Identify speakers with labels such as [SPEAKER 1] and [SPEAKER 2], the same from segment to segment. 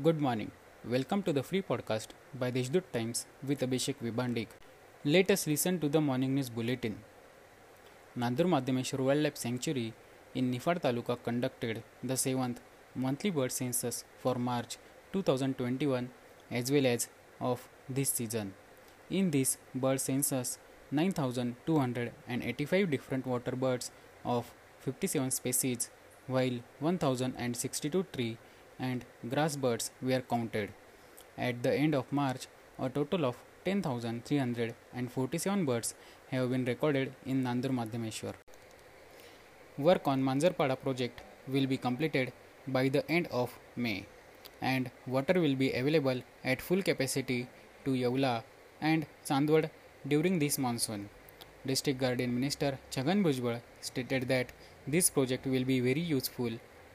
[SPEAKER 1] Good morning. Welcome to the free podcast by Deshdoot Times with Abhishek Vibandik. Let us listen to the morning news bulletin. Nandur Madhyameshwar Wildlife Sanctuary in Niphad Taluka conducted the 7th monthly bird census for March 2021 as well as of this season. In this bird census, 9,285 different water birds of 57 species, while 1,062 tree and grass birds were counted. At the end of March, a total of 10,347 birds have been recorded in Nandur Madhyameshwar. Work on Manjarpada project will be completed by the end of May, and water will be available at full capacity to Yeola and Chandwad during this monsoon. District Guardian Minister Chhagan Bhujbal stated that this project will be very useful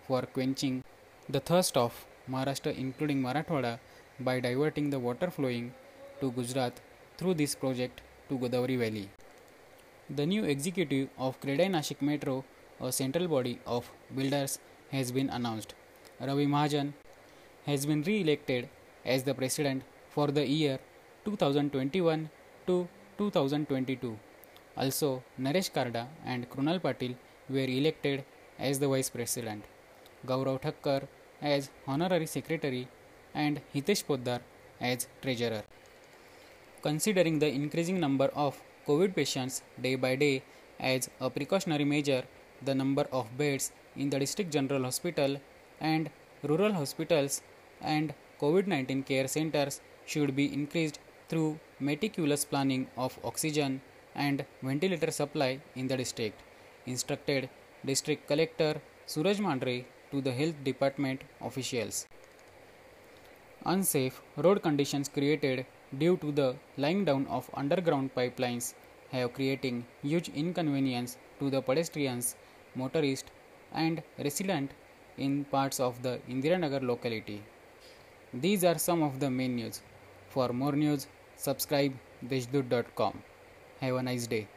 [SPEAKER 1] for quenching the thirst of Maharashtra, including Marathwada, by diverting the water flowing to Gujarat through this project to Godavari Valley. The new executive of Credai Nashik Metro, a central body of builders, has been announced. Ravi Mahajan has been re elected as the president for the year 2021 to 2022. Also, Naresh Karda and Krunal Patil were elected as the vice president. Gaurav Thakkar as honorary secretary and Hitesh Poddar as treasurer. Considering the increasing number of COVID patients day by day as a precautionary measure, the number of beds in the district general hospital and rural hospitals and COVID 19 care centers should be increased through meticulous planning of oxygen and ventilator supply in the district, instructed District Collector Suraj Mandhare to the Health Department officials. Unsafe road conditions created due to the lying down of underground pipelines have creating huge inconvenience to the pedestrians, motorists and residents in parts of the Indiranagar locality. These are some of the main news. For more news, subscribe deshdoot.com. Have a nice day.